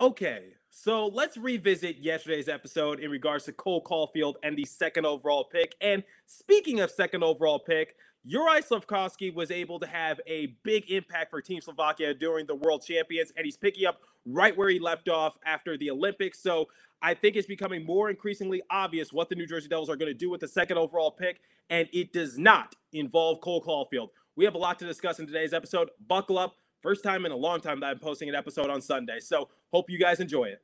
Okay, so let's revisit yesterday's episode in regards to Cole Caufield and the second overall pick. And speaking of second overall pick, Juraj Slafkovsky was able to have a big impact for Team Slovakia during the World Champions, and he's picking up right where he left off after the Olympics. So I think it's becoming more increasingly obvious what the New Jersey Devils are going to do with the second overall pick, and it does not involve Cole Caufield. We have a lot to discuss in today's episode. Buckle up. First time in a long time that I'm posting an episode on Sunday. So hope you guys enjoy it.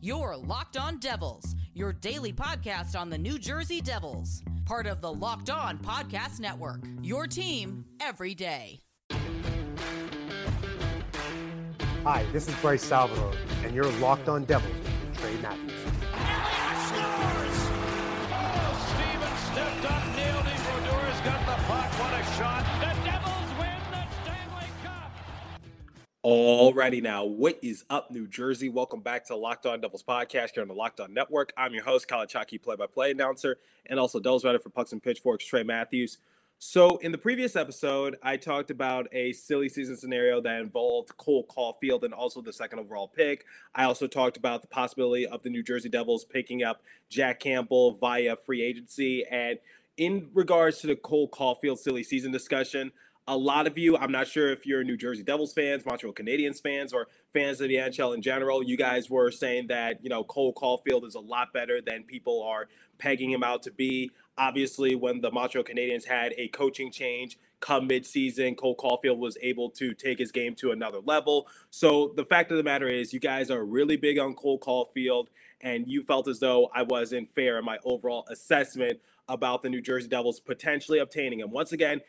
You're Locked On Devils, your daily podcast on the New Jersey Devils, part of the Locked On Podcast Network. Your team every day. Hi, this is Bryce Salvador, and you're Locked On Devils with Trey Matthews. Alrighty now, what is up, New Jersey? Welcome back to Locked On Devils podcast here on the Locked On Network. I'm your host, Kyle Chaki, play-by-play announcer, and also Devils writer for Pucks and Pitchforks, Trey Matthews. So, in the previous episode, I talked about a silly season scenario that involved Cole Caufield and also the second overall pick. I also talked about the possibility of the New Jersey Devils picking up Jack Campbell via free agency. And in regards to the Cole Caufield silly season discussion, a lot of you, I'm not sure if you're New Jersey Devils fans, Montreal Canadiens fans, or fans of the NHL in general, you guys were saying that, you know, Cole Caufield is a lot better than people are pegging him out to be. Obviously, when the Montreal Canadiens had a coaching change come midseason, Cole Caufield was able to take his game to another level. So the fact of the matter is, you guys are really big on Cole Caufield, and you felt as though I wasn't fair in my overall assessment about the New Jersey Devils potentially obtaining him. Once again,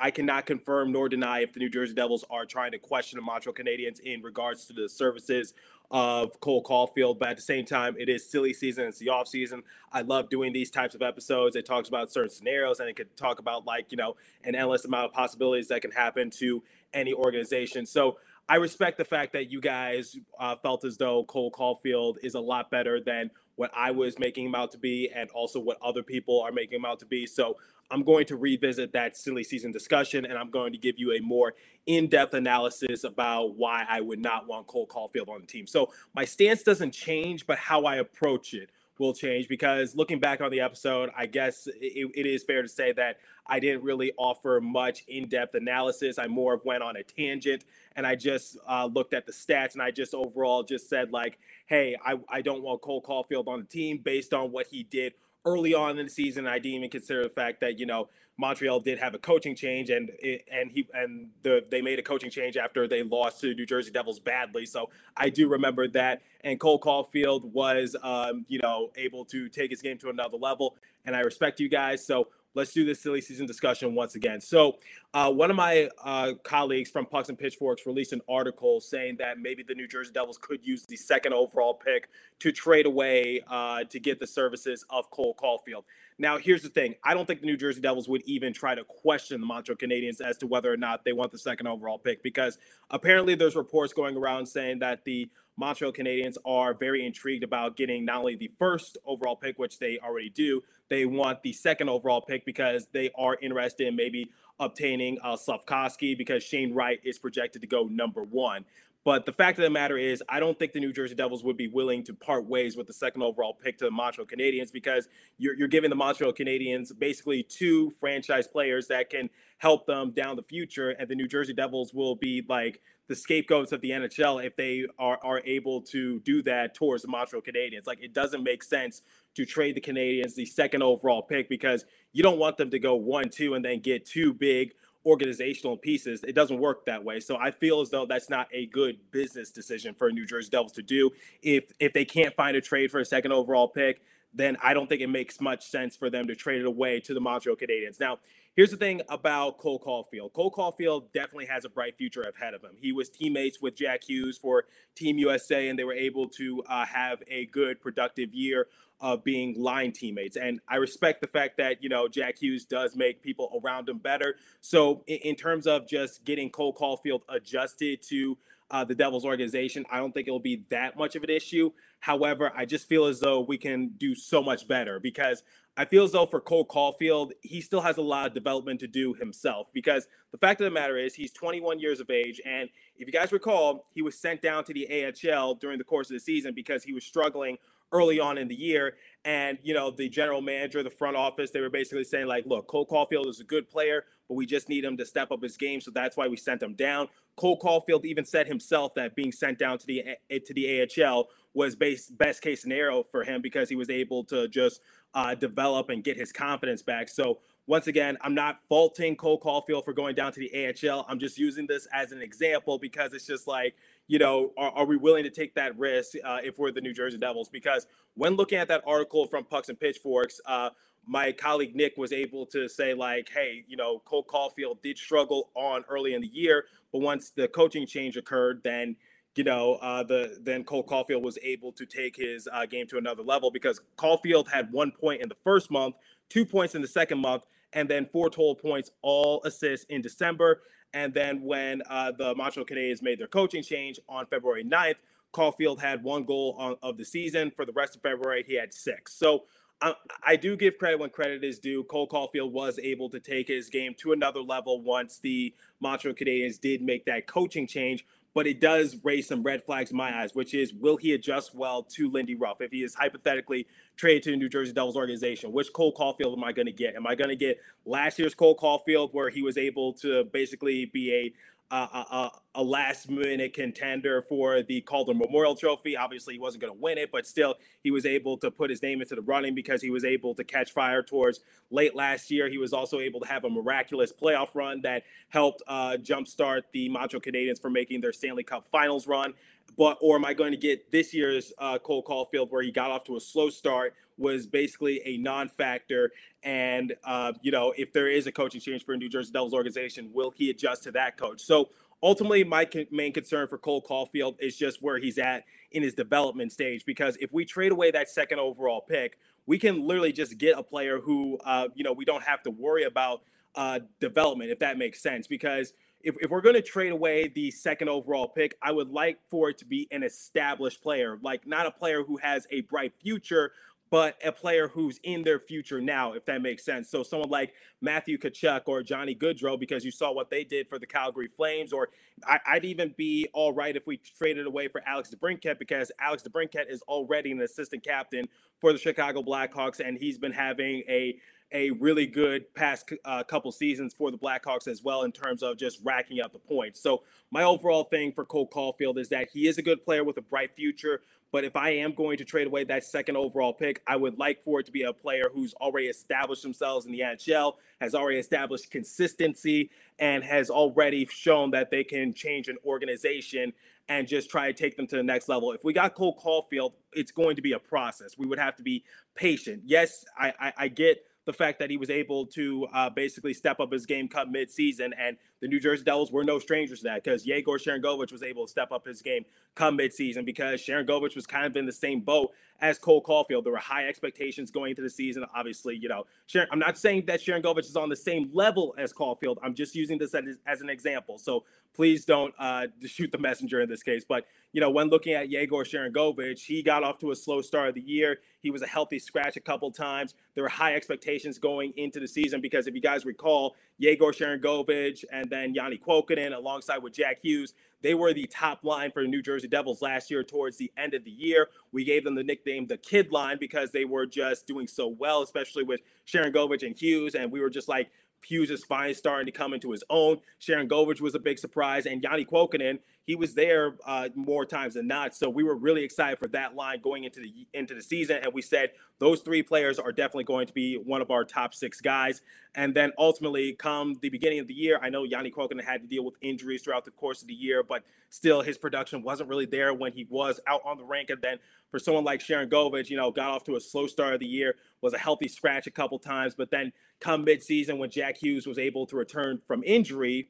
I cannot confirm nor deny if the New Jersey Devils are trying to question the Montreal Canadiens in regards to the services of Cole Caufield. But at the same time, it is silly season. It's the off season. I love doing these types of episodes. It talks about certain scenarios and it could talk about like, you know, an endless amount of possibilities that can happen to any organization. So I respect the fact that you guys uh, felt as though Cole Caufield is a lot better than what I was making him out to be and also what other people are making him out to be. So I'm going to revisit that silly season discussion and I'm going to give you a more in depth analysis about why I would not want Cole Caufield on the team. So my stance doesn't change, but how I approach it will change because looking back on the episode, I guess it, it is fair to say that I didn't really offer much in depth analysis. I more of went on a tangent and I just uh, looked at the stats and I just overall just said, like, hey, I, I don't want Cole Caufield on the team based on what he did early on in the season. I didn't even consider the fact that you know Montreal did have a coaching change, and and he and the they made a coaching change after they lost to New Jersey Devils badly. So I do remember that. And Cole Caufield was, um, you know, able to take his game to another level, and I respect you guys. So let's do this silly season discussion once again. So, uh, one of my uh, colleagues from Pucks and Pitchforks released an article saying that maybe the New Jersey Devils could use the second overall pick to trade away uh, to get the services of Cole Caufield. Now, here's the thing I don't think the New Jersey Devils would even try to question the Montreal Canadiens as to whether or not they want the second overall pick because apparently there's reports going around saying that the Montreal Canadiens are very intrigued about getting not only the first overall pick, which they already do, they want the second overall pick because they are interested in maybe obtaining uh, Slafkovsky because Shane Wright is projected to go number one. But the fact of the matter is, I don't think the New Jersey Devils would be willing to part ways with the second overall pick to the Montreal Canadiens because you're, you're giving the Montreal Canadiens basically two franchise players that can help them down the future. And the New Jersey Devils will be like the scapegoats of the NHL if they are, are able to do that towards the Montreal Canadiens. Like it doesn't make sense to trade the Canadiens the second overall pick because you don't want them to go one, two, and then get two big organizational pieces. It doesn't work that way. So I feel as though that's not a good business decision for New Jersey Devils to do. If if they can't find a trade for a second overall pick, then I don't think it makes much sense for them to trade it away to the Montreal Canadiens. Now, here's the thing about Cole Caufield. Cole Caufield definitely has a bright future ahead of him. He was teammates with Jack Hughes for Team USA, and they were able to uh, have a good, productive year of being line teammates. And I respect the fact that, you know, Jack Hughes does make people around him better. So, in, in terms of just getting Cole Caufield adjusted to uh, the Devils organization. I don't think it'll be that much of an issue. However, I just feel as though we can do so much better because I feel as though for Cole Caufield, he still has a lot of development to do himself. Because the fact of the matter is, he's 21 years of age. And if you guys recall, he was sent down to the AHL during the course of the season because he was struggling early on in the year. And, you know, the general manager, the front office, they were basically saying, like, look, Cole Caufield is a good player, but we just need him to step up his game. So that's why we sent him down. Cole Caufield even said himself that being sent down to the to the AHL was base, best case scenario for him because he was able to just uh, develop and get his confidence back. So once again, I'm not faulting Cole Caufield for going down to the AHL. I'm just using this as an example because it's just like, you know, are, are we willing to take that risk uh, if we're the New Jersey Devils? Because when looking at that article from Pucks and Pitchforks, uh, my colleague Nick was able to say like, hey, you know, Cole Caufield did struggle on early in the year, but once the coaching change occurred, then you know, uh, the then Cole Caufield was able to take his uh, game to another level because Caufield had one point in the first month, two points in the second month, and then four total points, all assists in December. And then when uh, the Montreal Canadiens made their coaching change on February 9th, Caufield had one goal on, of the season. For the rest of February, he had six. So I, I do give credit when credit is due. Cole Caufield was able to take his game to another level once the Montreal Canadiens did make that coaching change but it does raise some red flags in my eyes, which is will he adjust well to Lindy Ruff if he is hypothetically traded to the New Jersey Devils organization? Which Cole Caufield am I going to get? Am I going to get last year's Cole Caufield where he was able to basically be a a, a, last minute contender for the Calder Memorial Trophy. Obviously, he wasn't going to win it, but still, he was able to put his name into the running because he was able to catch fire towards late last year. He was also able to have a miraculous playoff run that helped uh, jumpstart the Montreal Canadiens for making their Stanley Cup Finals run. But or am I going to get this year's uh, Cole Caufield where he got off to a slow start, was basically a non-factor, and uh, you know if there is a coaching change for a New Jersey Devils organization, will he adjust to that coach? So ultimately, my main concern for Cole Caufield is just where he's at in his development stage. Because if we trade away that second overall pick, we can literally just get a player who uh, you know we don't have to worry about uh, development, if that makes sense, because if, if we're going to trade away the second overall pick, I would like for it to be an established player, like not a player who has a bright future, but a player who's in their future now, if that makes sense. So someone like Matthew Tkachuk or Johnny Gaudreau, because you saw what they did for the Calgary Flames, or I, would even be all right if we traded away for Alex DeBrincat because Alex DeBrincat is already an assistant captain for the Chicago Blackhawks, and he's been having a a really good past uh, couple seasons for the Blackhawks as well in terms of just racking up the points. So my overall thing for Cole Caufield is that he is a good player with a bright future. But if I am going to trade away that second overall pick, I would like for it to be a player who's already established themselves in the NHL, has already established consistency, and has already shown that they can change an organization and just try to take them to the next level. If we got Cole Caufield, it's going to be a process. We would have to be patient. Yes, I, I, I get the fact that he was able to uh, basically step up his game cut midseason. And the New Jersey Devils were no strangers to that because Yegor Sharangovich was able to step up his game come midseason because Sharangovich was kind of in the same boat as Cole Caufield. There were high expectations going into the season. Obviously, you know, Sharon, I'm not saying that Sharangovich is on the same level as Caufield. I'm just using this as, as an example. So please don't uh, shoot the messenger in this case. But you know, when looking at Yegor Sharangovich, he got off to a slow start of the year. He was a healthy scratch a couple times. There were high expectations going into the season because if you guys recall, Yegor Sharangovich and then Janne Kuokkanen alongside with Jack Hughes, they were the top line for the New Jersey Devils last year towards the end of the year. We gave them the nickname the kid line because they were just doing so well, especially with Sharangovich and Hughes. And we were just like, Hughes is finally starting to come into his own. Sharangovich was a big surprise, and Janne Kuokkanen, he was there uh, more times than not. So we were really excited for that line going into the into the season, and we said those three players are definitely going to be one of our top six guys. And then ultimately, come the beginning of the year, I know Janne Kuokkanen had to deal with injuries throughout the course of the year, but still his production wasn't really there when he was out on the rink. And then for someone like Sharangovich, you know, got off to a slow start of the year, was a healthy scratch a couple times, but then come midseason when Jack Hughes was able to return from injury,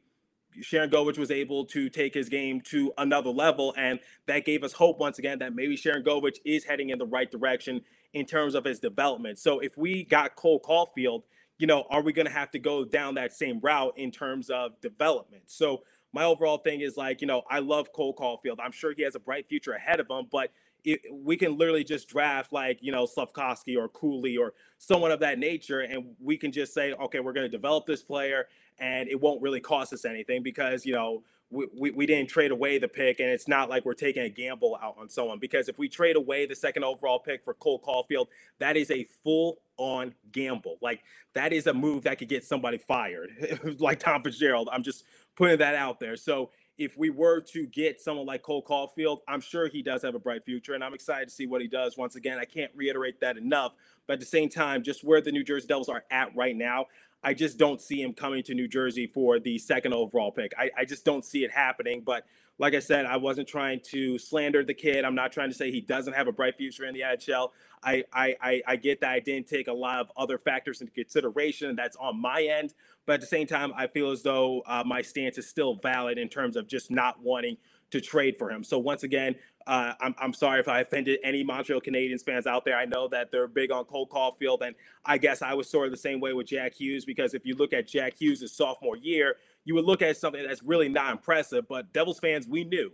Sharangovich was able to take his game to another level, and that gave us hope once again that maybe Sharangovich is heading in the right direction in terms of his development. So if we got Cole Caufield, you know, are we going to have to go down that same route in terms of development? So my overall thing is like, you know, I love Cole Caufield. I'm sure he has a bright future ahead of him, but it, we can literally just draft like you know Slafkovsky or Cooley or someone of that nature, and we can just say, okay, we're going to develop this player, and it won't really cost us anything because you know we, we, we didn't trade away the pick, and it's not like we're taking a gamble out on someone. Because if we trade away the second overall pick for Cole Caufield, that is a full on gamble. Like that is a move that could get somebody fired, like Tom Fitzgerald. I'm just putting that out there. So if we were to get someone like Cole Caufield, I'm sure he does have a bright future, and I'm excited to see what he does. Once again, I can't reiterate that enough. But at the same time, just where the New Jersey Devils are at right now, I just don't see him coming to New Jersey for the second overall pick. I, I just don't see it happening. But like I said, I wasn't trying to slander the kid. I'm not trying to say he doesn't have a bright future in the NHL. I, I, I get that I didn't take a lot of other factors into consideration. That's on my end. But at the same time, I feel as though uh, my stance is still valid in terms of just not wanting to trade for him. So once again, uh, I'm, I'm sorry if I offended any Montreal Canadiens fans out there. I know that they're big on Cole Caufield, and I guess I was sort of the same way with Jack Hughes because if you look at Jack Hughes' sophomore year, you would look at something that's really not impressive. But Devils fans, we knew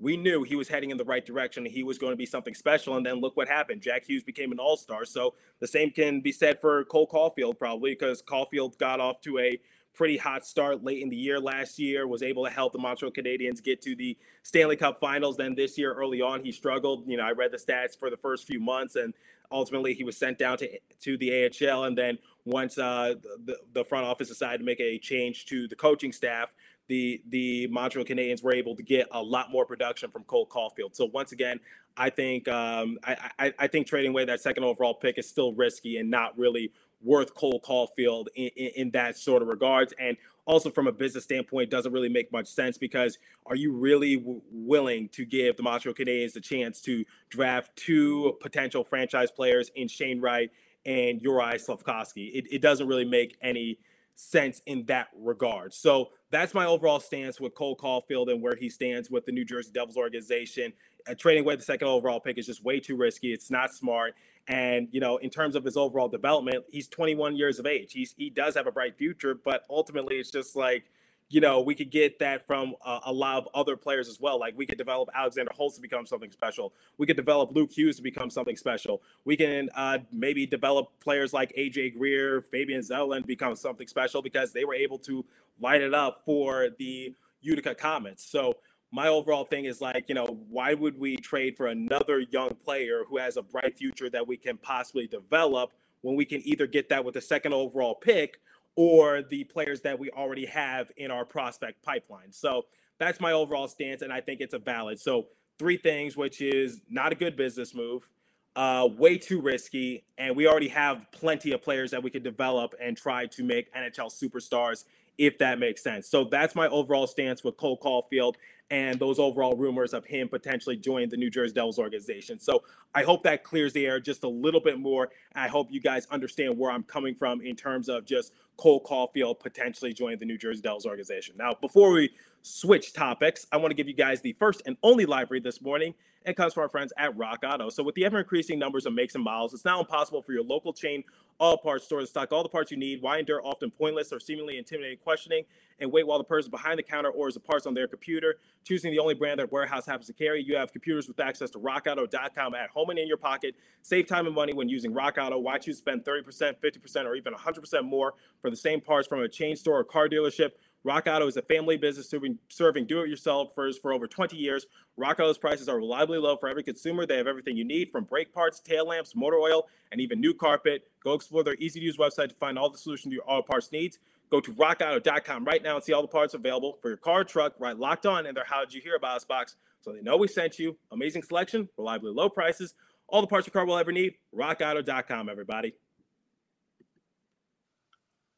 we knew he was heading in the right direction he was going to be something special. And then look what happened. Jack Hughes became an all star. So the same can be said for Cole Caufield, probably, because Caufield got off to a pretty hot start late in the year last year, was able to help the Montreal Canadiens get to the Stanley Cup finals. Then this year, early on, he struggled. You know, I read the stats for the first few months and ultimately he was sent down to, to the AHL. And then once uh, the, the front office decided to make a change to the coaching staff, the the Montreal Canadiens were able to get a lot more production from Cole Caufield. So once again, I think um, I, I, I think trading away that second overall pick is still risky and not really worth Cole Caufield in, in, in, that sort of regards. And also from a business standpoint, doesn't really make much sense because are you really w- willing to give the Montreal Canadiens a chance to draft two potential franchise players in Shane Wright and Uri Slafkovsky? It, it doesn't really make any sense in that regard. So that's my overall stance with Cole Caufield and where he stands with the New Jersey Devils organization. Trading away the second overall pick is just way too risky. It's not smart. And you know, in terms of his overall development, he's 21 years of age. He's he does have a bright future, but ultimately, it's just like you know, we could get that from uh, a lot of other players as well. Like we could develop Alexander Holtz to become something special. We could develop Luke Hughes to become something special. We can uh, maybe develop players like AJ Greer, Fabian Zetterlund become something special because they were able to light it up for the Utica Comets. So my overall thing is like, you know, why would we trade for another young player who has a bright future that we can possibly develop when we can either get that with the second overall pick or the players that we already have in our prospect pipeline. So that's my overall stance, and I think it's a valid. So three things, which is not a good business move, uh, way too risky, and we already have plenty of players that we could develop and try to make NHL superstars if that makes sense. So that's my overall stance with Cole Caufield and those overall rumors of him potentially joining the New Jersey Devils organization. So I hope that clears the air just a little bit more. I hope you guys understand where I'm coming from in terms of just Cole Caufield potentially joining the New Jersey Devils organization. Now, before we switch topics, I want to give you guys the first and only live read this morning and comes from our friends at Rock Auto. So, with the ever increasing numbers of makes and models, it's now impossible for your local chain all parts store to stock all the parts you need. Why endure often pointless or seemingly intimidating questioning and wait while the person behind the counter orders the parts on their computer? Choosing the only brand that warehouse happens to carry, you have computers with access to rockauto.com at home and in your pocket. Save time and money when using Rock Auto. Why choose spend 30%, 50%, or even 100% more for the same parts from a chain store or car dealership? Rock Auto is a family business serving, serving do-it-yourselfers for over 20 years. Rock Auto's prices are reliably low for every consumer. They have everything you need from brake parts, tail lamps, motor oil, and even new carpet. Go explore their easy-to-use website to find all the solutions to your auto parts needs. Go to rockauto.com right now and see all the parts available for your car, truck, right locked on in their How Did You Hear About Us box so they know we sent you. Amazing selection, reliably low prices, all the parts your car will ever need. RockAuto.com, everybody.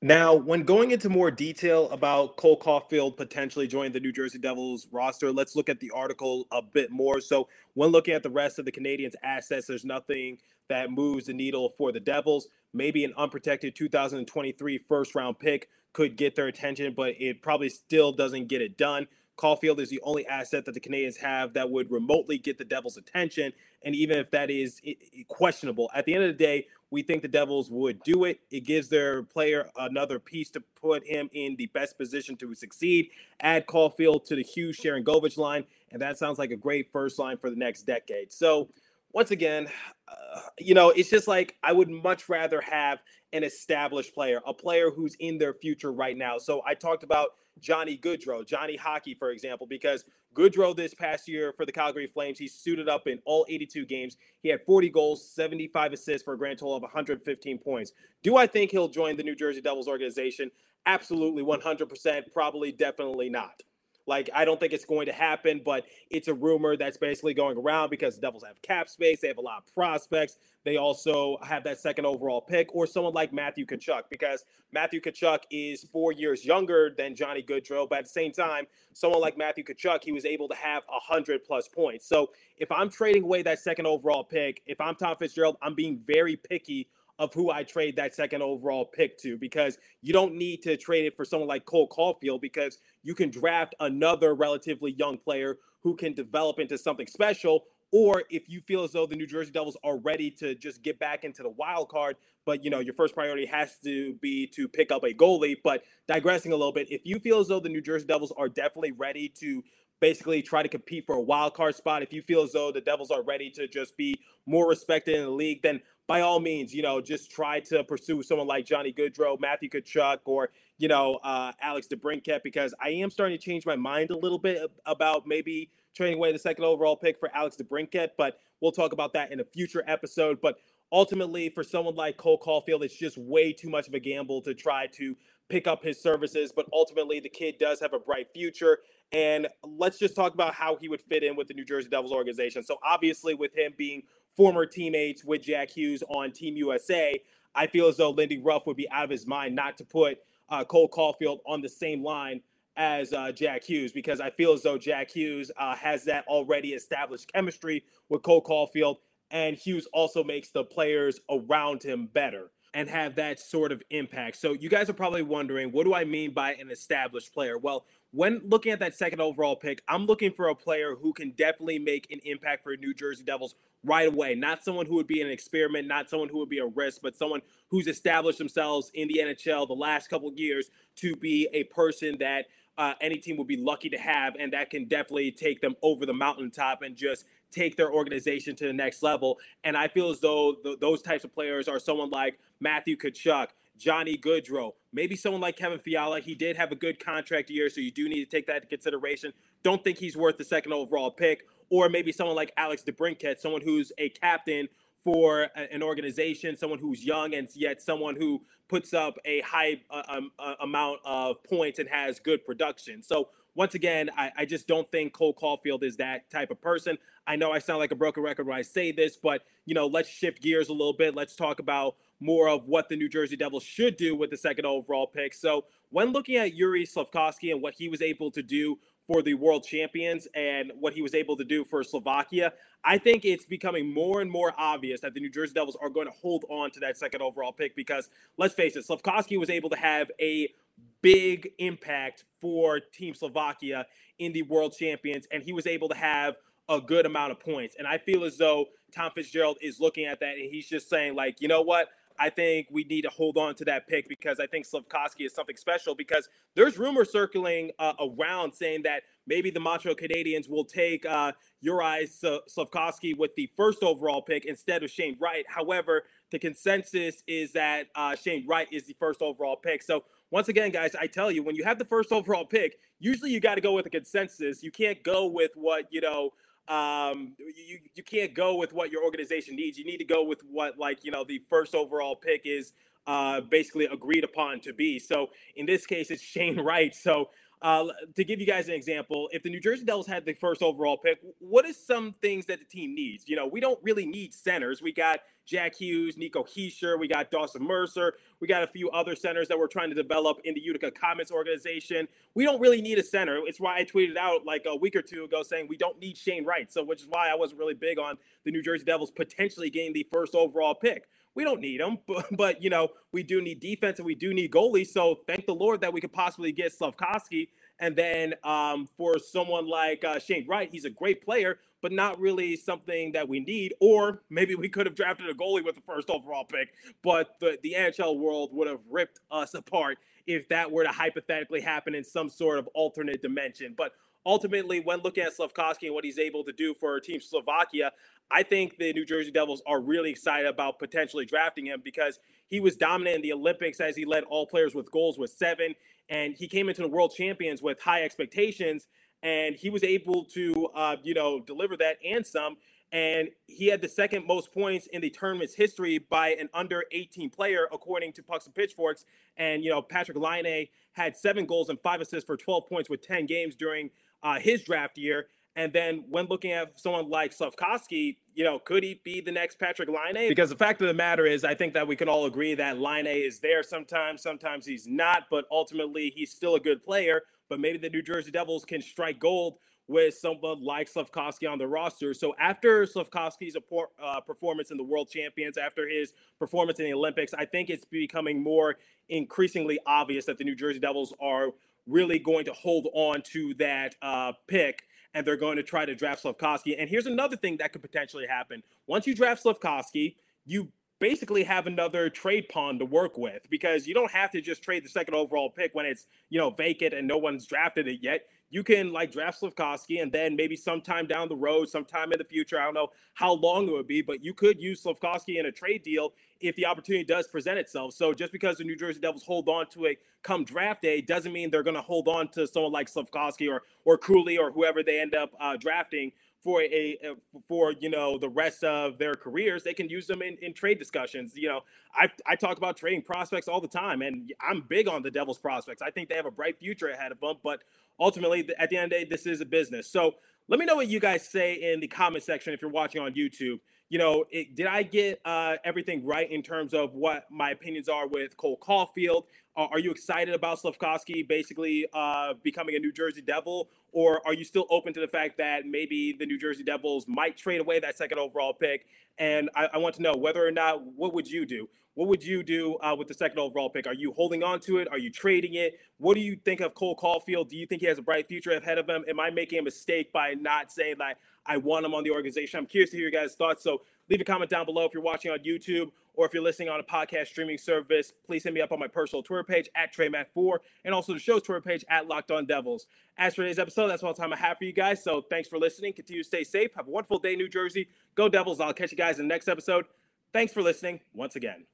Now, when going into more detail about Cole Caufield potentially joining the New Jersey Devils roster, let's look at the article a bit more. So, when looking at the rest of the Canadiens' assets, there's nothing that moves the needle for the Devils. Maybe an unprotected 2023 first round pick could get their attention, but it probably still doesn't get it done. Caufield is the only asset that the Canadiens have that would remotely get the Devils' attention. And even if that is questionable, at the end of the day, we think the Devils would do it. It gives their player another piece to put him in the best position to succeed. Add Caufield to the Hughes Sharangovich line, and that sounds like a great first line for the next decade. So, once again, uh, you know, it's just like I would much rather have an established player, a player who's in their future right now. So I talked about Johnny Gaudreau, Johnny Hockey, for example, because Gaudreau this past year for the Calgary Flames, he suited up in all 82 games. He had 40 goals, 75 assists for a grand total of 115 points. Do I think he'll join the New Jersey Devils organization? Absolutely, 100%. Probably, definitely not. Like, I don't think it's going to happen, but it's a rumor that's basically going around because the Devils have cap space. They have a lot of prospects. They also have that second overall pick, or someone like Matthew Tkachuk, because Matthew Tkachuk is four years younger than Johnny Gaudreau. But at the same time, someone like Matthew Tkachuk, he was able to have 100 plus points. So if I'm trading away that second overall pick, if I'm Tom Fitzgerald, I'm being very picky of who I trade that second overall pick to because you don't need to trade it for someone like Cole Caufield because you can draft another relatively young player who can develop into something special. Or if you feel as though the New Jersey Devils are ready to just get back into the wild card, but you know your first priority has to be to pick up a goalie. But digressing a little bit, if you feel as though the New Jersey Devils are definitely ready to basically try to compete for a wild card spot, if you feel as though the Devils are ready to just be more respected in the league, then by all means, you know, just try to pursue someone like Johnny Gaudreau, Matthew Tkachuk, or you know, uh, Alex DeBrincat, because I am starting to change my mind a little bit about maybe trading away the second overall pick for Alex DeBrincat. But we'll talk about that in a future episode. But ultimately, for someone like Cole Caufield, it's just way too much of a gamble to try to pick up his services. But ultimately, the kid does have a bright future. And let's just talk about how he would fit in with the New Jersey Devils organization. So, obviously, with him being former teammates with Jack Hughes on Team USA, I feel as though Lindy Ruff would be out of his mind not to put uh, Cole Caufield on the same line as uh, Jack Hughes because I feel as though Jack Hughes uh, has that already established chemistry with Cole Caufield, and Hughes also makes the players around him better and have that sort of impact. So you guys are probably wondering, what do I mean by an established player? Well, when looking at that second overall pick, I'm looking for a player who can definitely make an impact for New Jersey Devils right away. Not someone who would be an experiment, not someone who would be a risk, but someone who's established themselves in the NHL the last couple years to be a person that uh, any team would be lucky to have, and that can definitely take them over the mountaintop and just take their organization to the next level. And I feel as though th- those types of players are someone like Matthew Tkachuk, Johnny Gaudreau, maybe someone like Kevin Fiala. He did have a good contract year, so you do need to take that into consideration. Don't think he's worth the second overall pick. Or maybe someone like Alex DeBrincat, someone who's a captain for an organization, someone who's young and yet someone who puts up a high uh, um, uh, amount of points and has good production. So once again, I, I, just don't think Cole Caufield is that type of person. I know I sound like a broken record when I say this, but you know, let's shift gears a little bit. Let's talk about more of what the New Jersey Devils should do with the second overall pick. So when looking at Yuri Slafkovsky and what he was able to do for the world champions and what he was able to do for Slovakia, I think it's becoming more and more obvious that the New Jersey Devils are going to hold on to that second overall pick because let's face it, Slafkovsky was able to have a big impact for Team Slovakia in the world champions, and he was able to have a good amount of points. And I feel as though Tom Fitzgerald is looking at that and he's just saying, like, you know what? I think we need to hold on to that pick because I think Slafkovsky is something special because there's rumors circling uh, around saying that maybe the Montreal Canadiens will take uh, Uri Slafkovsky with the first overall pick instead of Shane Wright. However, the consensus is that uh, Shane Wright is the first overall pick. So once again, guys, I tell you, when you have the first overall pick, usually you got to go with a consensus. You can't go with what, you know, um, you, you can't go with what your organization needs. You need to go with what, like, you know, the first overall pick is uh, basically agreed upon to be. So in this case, it's Shane Wright. So uh, to give you guys an example, if the New Jersey Devils had the first overall pick, what is some things that the team needs? You know, we don't really need centers. We got Jack Hughes, Nico Hischier, we got Dawson Mercer, we got a few other centers that we're trying to develop in the Utica Comets organization. We don't really need a center. It's why I tweeted out like a week or two ago saying we don't need Shane Wright. So, which is why I wasn't really big on the New Jersey Devils potentially getting the first overall pick. We don't need them, but, but you know, we do need defense and we do need goalies. So thank the Lord that we could possibly get Slafkovsky. And then um, for someone like uh, Shane Wright, he's a great player, but not really something that we need. Or maybe we could have drafted a goalie with the first overall pick, but the, the NHL world would have ripped us apart if that were to hypothetically happen in some sort of alternate dimension. But ultimately, when looking at Slafkovsky and what he's able to do for Team Slovakia, I think the New Jersey Devils are really excited about potentially drafting him because he was dominant in the Olympics as he led all players with goals with seven, and he came into the World Champions with high expectations, and he was able to, uh, you know, deliver that and some. And he had the second most points in the tournament's history by an under 18 player, according to Pucks and Pitchforks. And, you know, Patrik Laine had seven goals and five assists for 12 points with 10 games during uh, his draft year. And then when looking at someone like Slafkovsky, you know, could he be the next Patrik Laine? Because the fact of the matter is, I think that we can all agree that Laine is there sometimes, sometimes he's not, but ultimately he's still a good player. But maybe the New Jersey Devils can strike gold with someone like Slafkovsky on the roster. So after Slafkovsky's uh, performance in the World Champions, after his performance in the Olympics, I think it's becoming more increasingly obvious that the New Jersey Devils are really going to hold on to that uh, pick and they're going to try to draft Slafkovsky. And here's another thing that could potentially happen. Once you draft Slafkovsky, you basically have another trade pawn to work with because you don't have to just trade the second overall pick when it's, you know, vacant and no one's drafted it yet you can like draft Slafkovsky and then maybe sometime down the road, sometime in the future, I don't know how long it would be, but you could use Slafkovsky in a trade deal if the opportunity does present itself. So just because the New Jersey Devils hold on to it come draft day doesn't mean they're going to hold on to someone like Slafkovsky or or Cooley or whoever they end up uh, drafting for a, a, for you know the rest of their careers they can use them in, in trade discussions you know. I, I talk about trading prospects all the time and i'm big on the devils prospects. I think they have a bright future ahead of them but ultimately at the end of the day this is a business. So let me know what you guys say in the comment section if you're watching on youtube you know, it, did I get uh, everything right in terms of what my opinions are with Cole Caufield? Uh, are you excited about Slafkovsky basically uh, becoming a New Jersey Devil, or are you still open to the fact that maybe the New Jersey Devils might trade away that second overall pick? And I, I want to know whether or not what would you do? What would you do uh, with the second overall pick? Are you holding on to it? Are you trading it? What do you think of Cole Caufield? Do you think he has a bright future ahead of him? Am I making a mistake by not saying that I want him on the organization? I'm curious to hear your guys' thoughts. So leave a comment down below if you're watching on YouTube or if you're listening on a podcast streaming service. Please hit me up on my personal Twitter page at TreyMatt4 and also the show's Twitter page at Locked On Devils. As for today's episode, that's all the time I have for you guys. So thanks for listening. Continue to stay safe. Have a wonderful day, New Jersey. Go Devils. I'll catch you guys in the next episode. Thanks for listening once again.